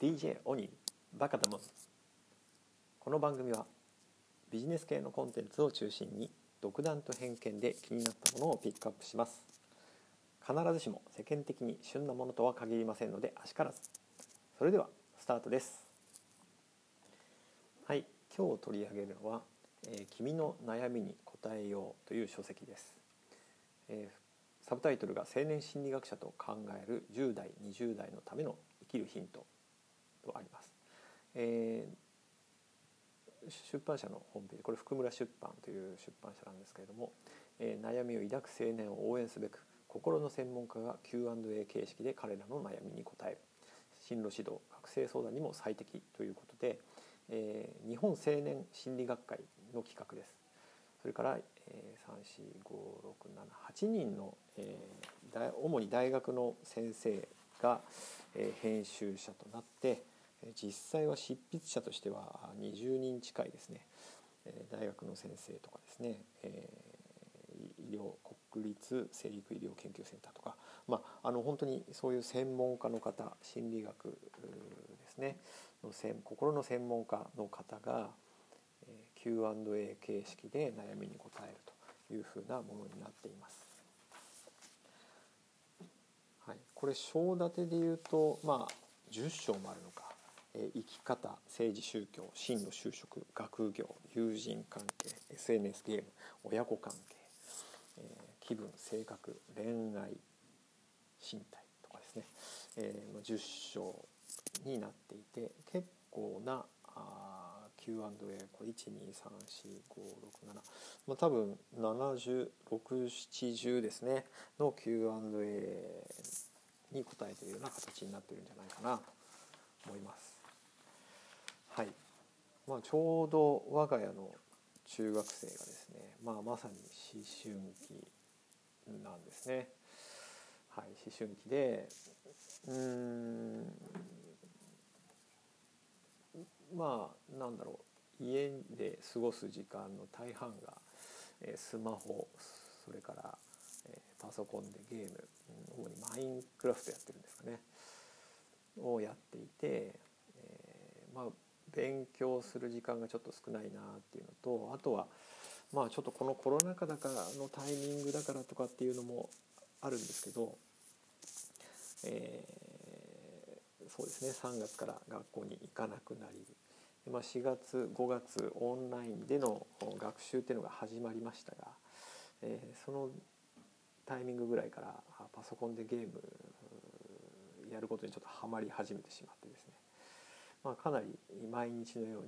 DJ オニーバカだもん。この番組はビジネス系のコンテンツを中心に独断と偏見で気になったものをピックアップします。必ずしも世間的に旬なものとは限りませんのであしからず。それではスタートです。はい今日取り上げるのはえー、君の悩みに答えよう」という書籍です、えー、サブタイトルが「青年心理学者と考える10代20代のための生きるヒント」とあります、えー、出版社のホームページこれ福村出版という出版社なんですけれども、えー、悩みを抱く青年を応援すべく心の専門家が Q&A 形式で彼らの悩みに答える進路指導学生相談にも最適ということで、えー、日本青年心理学会の企画です。それから、えー、34567 8人の、えー、主に大学の先生が、えー、編集者となって実際は執筆者としては20人近いですね、大学の先生とかですね、医療国立生育医療研究センターとか、まあ、あの本当にそういう専門家の方心理学ですね。の心の専門家の方が Q&A 形式で悩みに答えるというふうなものになっています。はい、これ章立てで言うとまあ10章もあるのか、え生き方政治宗教進路就職学業友人関係 SNS ゲーム親子関係、えー、気分性格恋愛身体とかですね、えー、10章になっていて結構なあ Q&A これ1234567まあ多分7670ですね。の Q&A に答えているような形になっているんじゃないかなと思います。はいまあ、ちょうど我が家の中学生がですね、まあ、まさに思春期なんですね。はい、思春期でうんまあなんだろう家で過ごす時間の大半が、えー、スマホそれから、えー、パソコンでゲーム主にマインクラフトやってるんですかねをやっていて、えー、まあ勉強する時間がちょっと少ないなっていうのとあとはまあちょっとこのコロナ禍だからのタイミングだからとかっていうのもあるんですけど、えー、そうですね3月から学校に行かなくなりまあ、4月5月オンラインでの学習っていうのが始まりましたが、えー、そのタイミングぐらいからパソコンでゲームやることにちょっとハマり始めてしまってですね、まあ、かなり毎日のよう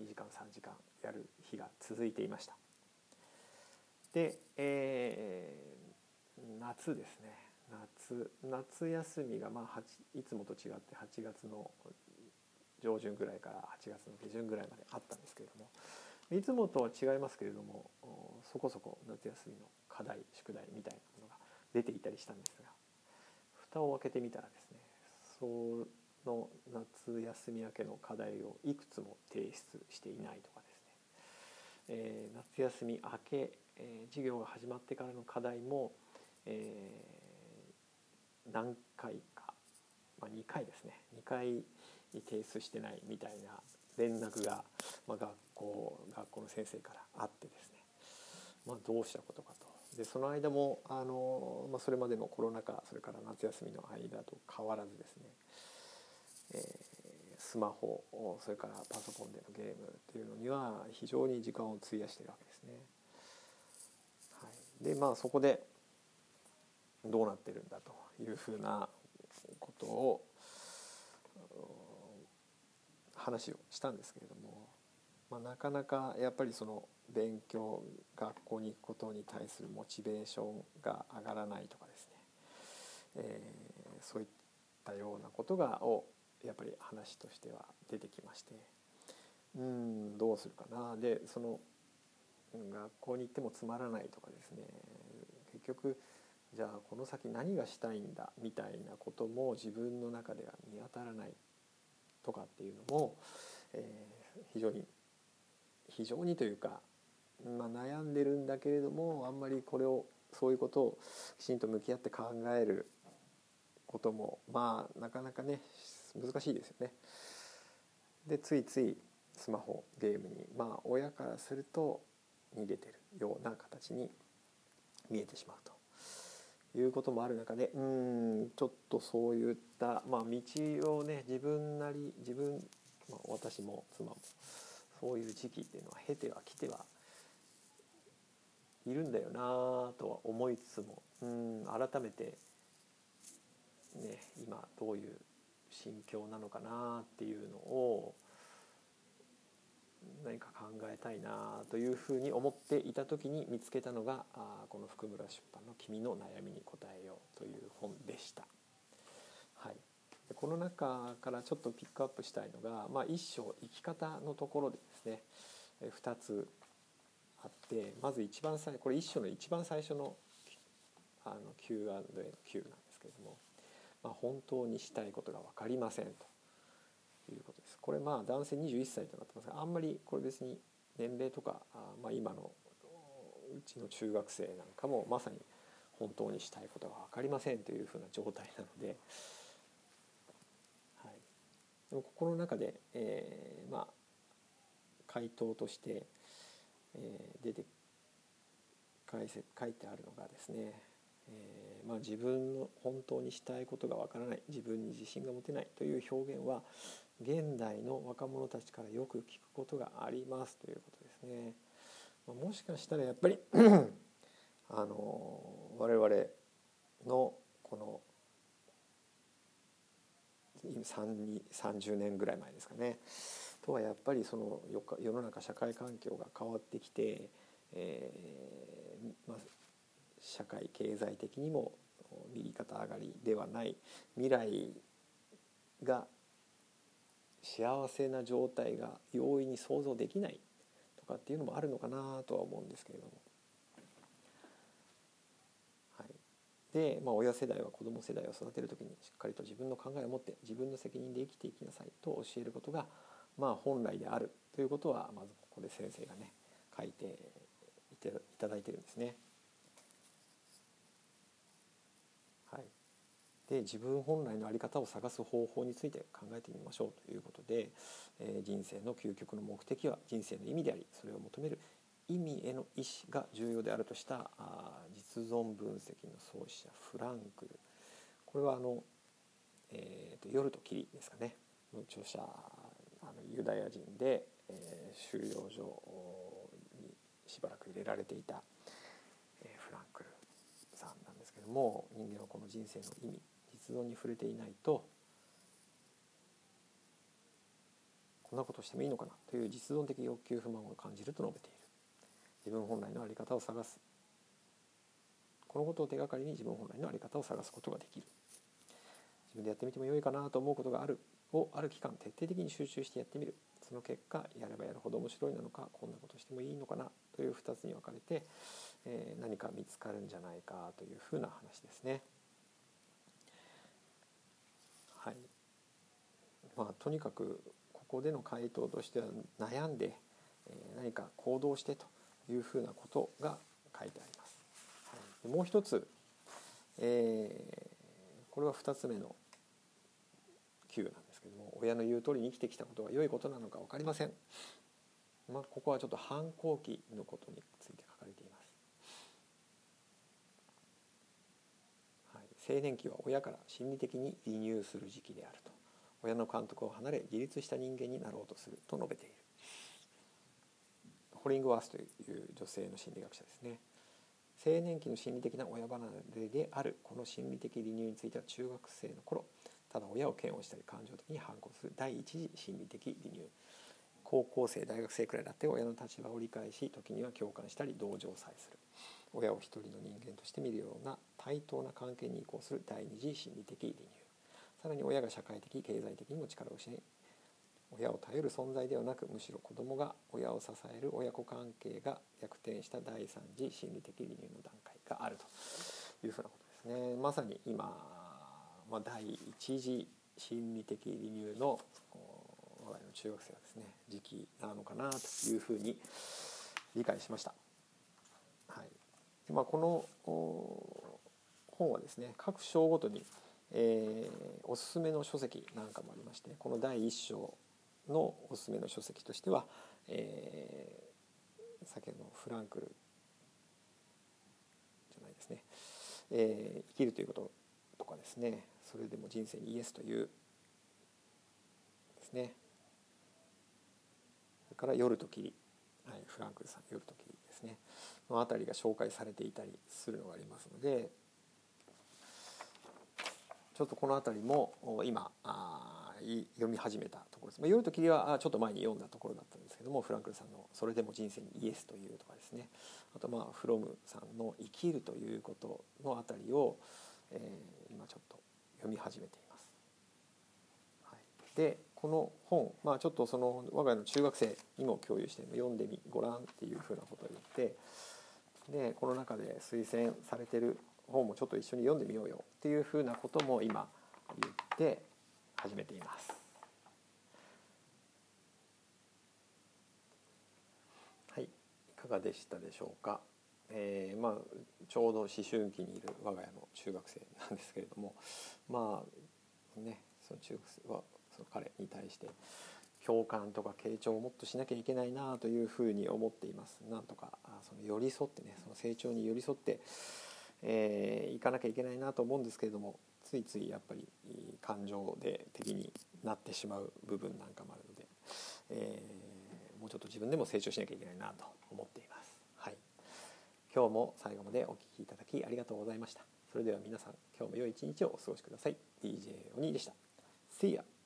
に2時間3時間やる日が続いていました。で、えー、夏ですね。夏夏休みがまあいつもと違って8月の上旬ぐらいから8月の下旬ぐらいまであったんですけれどもいつもとは違いますけれどもそこそこ夏休みの課題宿題みたいなものが出ていたりしたんですが蓋を開けてみたらですねそうの夏休み明けの課題をいくつも提出していないとかですね、えー、夏休み明け、えー、授業が始まってからの課題も、えー、何回か、まあ、2回ですね。2回に提出してないみたいな連絡が、まあ、学校学校の先生からあってですね、まあ、どうしたことかと。でその間もあの、まあ、それまでのコロナ禍それから夏休みの間と変わらずですね、えー、スマホそれからパソコンでのゲームっていうのには非常に時間を費やしているわけですね。はい、でまあそこでどうなってるんだというふうなことを話をしたんですけれども、まあ、なかなかやっぱりその勉強学校に行くことに対するモチベーションが上がらないとかですね、えー、そういったようなことがをやっぱり話としては出てきましてうんどうするかな。でその学校に行ってもつまらないとかですね。結局じゃあこの先何がしたいんだみたいなことも自分の中では見当たらないとかっていうのも、えー、非常に非常にというか、まあ、悩んでるんだけれどもあんまりこれをそういうことをきちんと向き合って考えることもまあなかなかね難しいですよね。でついついスマホゲームにまあ親からすると逃げてるような形に見えてしまうということもある中でうんちょっとそういった、まあ、道をね自分なり自分、まあ、私も妻もそういう時期っていうのは経てはきてはいるんだよなとは思いつつもうん改めてね今どういう心境なのかなっていうのを何か考えたいなというふうに思っていた時に見つけたのがこの福村出版の「君の悩みに答えよう」という本でした。はい、この中からちょっとピックアップしたいのが、まあ、一章生き方のところでですね2つあってまず一番最これ一章の一番最初のあの Q&A の Q なんですけれども、まあ、本当にしたいことが分かりませんということです。これまあ男性21歳となってますがあんまりこれ別に年齢とかあ、まあ、今のうちの中学生なんかもまさに本当にしたいことが分かりませんというふうな状態なので、はい、でもここの中で、えー、まあ回答として、えー、出て書いてあるのがですね、えーまあ、自分の本当にしたいことがわからない自分に自信が持てないという表現は現代の若者たちからよく聞くことがありますということですね。まあもしかしたらやっぱり あの我々のこの30年ぐらい前ですかねとはやっぱりその世の中社会環境が変わってきて、えーまあ、社会経済的にも右肩上がりではない未来が幸せな状態が容易に想像できないとかっていうのもあるのかなとは思うんですけれども。はい、で、まあ、親世代は子ども世代を育てる時にしっかりと自分の考えを持って自分の責任で生きていきなさいと教えることが、まあ、本来であるということはまずここで先生がね書いていただいてるんですね。で自分本来の在り方を探す方法について考えてみましょうということで、えー、人生の究極の目的は人生の意味でありそれを求める意味への意思が重要であるとしたあ実存分析の創始者フランクル。これはあの、えーと「夜と霧」ですかね。の著者あのユダヤ人で、えー、収容所にしばらく入れられていた、えー、フランクルさんなんですけども人間はこの人生の意味実存に触れていないとこんなことしてもいいのかな？という実存的欲求不満を感じると述べている。自分本来の在り方を探す。このことを手がかりに自分本来の在り方を探すことができる。自分でやってみてもよいかなと思うことがある。をある期間徹底的に集中してやってみる。その結果やればやるほど面白いなのかこんなことしてもいいのかな？という2つに分かれて、えー、何か見つかるんじゃないかというふうな話ですね。はいまあ、とにかくここでの回答としては悩んで、え何か行動してというふうなことが書いてあります。はい、もう一つ、えー、これは2つ目の Q なんですけども親の言う通りに生きてきたことが良いことなのか分かりません。まあ、ここはちょっと反抗期のことについて書かれています。青年期は親から心理的に離乳する時期であると親の監督を離れ自立した人間になろうとすると述べている。ホリングワースという女性の心理学者ですね。青年期の心理的な親離れであるこの心理的離乳については中学生の頃ただ親を嫌悪したり感情的に反抗する第一次心理的離乳。高校生大学生くらいだって親の立場を理解し時には共感したり同情さえする。親を一人の人間として見るような対等な関係に移行する第二次心理的離乳。さらに親が社会的経済的にも力を失い親を頼る存在ではなくむしろ子供が親を支える親子関係が逆転した第三次心理的離乳の段階があるというふうなことですねまさに今、まあ、第一次心理的離乳の我が家の中学生はですね時期なのかなというふうに理解しました。はいまあ、この本はですね各章ごとにえー、おすすめの書籍なんかもありましてこの第1章のおすすめの書籍としては、えー、先ほどのフランクルじゃないですね、えー、生きるということとかですね。それでも人生にイエスというですね。それから夜と霧、はい、フランクルさん夜と霧ですね。のあたりが紹介されていたりするのがありますのでちょっとこの辺りも今あ読み始めたところです、まあ、夜と霧はちょっと前に読んだところだったんですけどもフランクルさんの「それでも人生にイエス」というとかですね。あとまあフロムさんの「生きる」ということのあたりを、えー、今ちょっと読み始めています。はい、でこの本、まあ、ちょっとその我が家の中学生にも共有して読んでみごらんっていうふうなことを言ってでこの中で推薦されてる本もちょっと一緒に読んでみようよっていうふうなことも今言って始めています。はい、いかがでしたでしょうか？えー、まあちょうど思春期にいる我が家の中学生なんですけれどもまあねその中学生はその彼に対して共感とか傾聴をもっとしなきゃいけないなというふうに思っています。なんとかその寄り添ってねその成長に寄り添って、えー、いかなきゃいけないなと思うんですけれどもついついやっぱり感情で的になってしまう部分なんかもあるので、えー、もうちょっと自分でも成長しなきゃいけないなと思っています。はい、今日も最後までお聴きいただきありがとうございました。それでは皆さん今日も良い一日をお過ごしください。DJ お兄でした。See ya!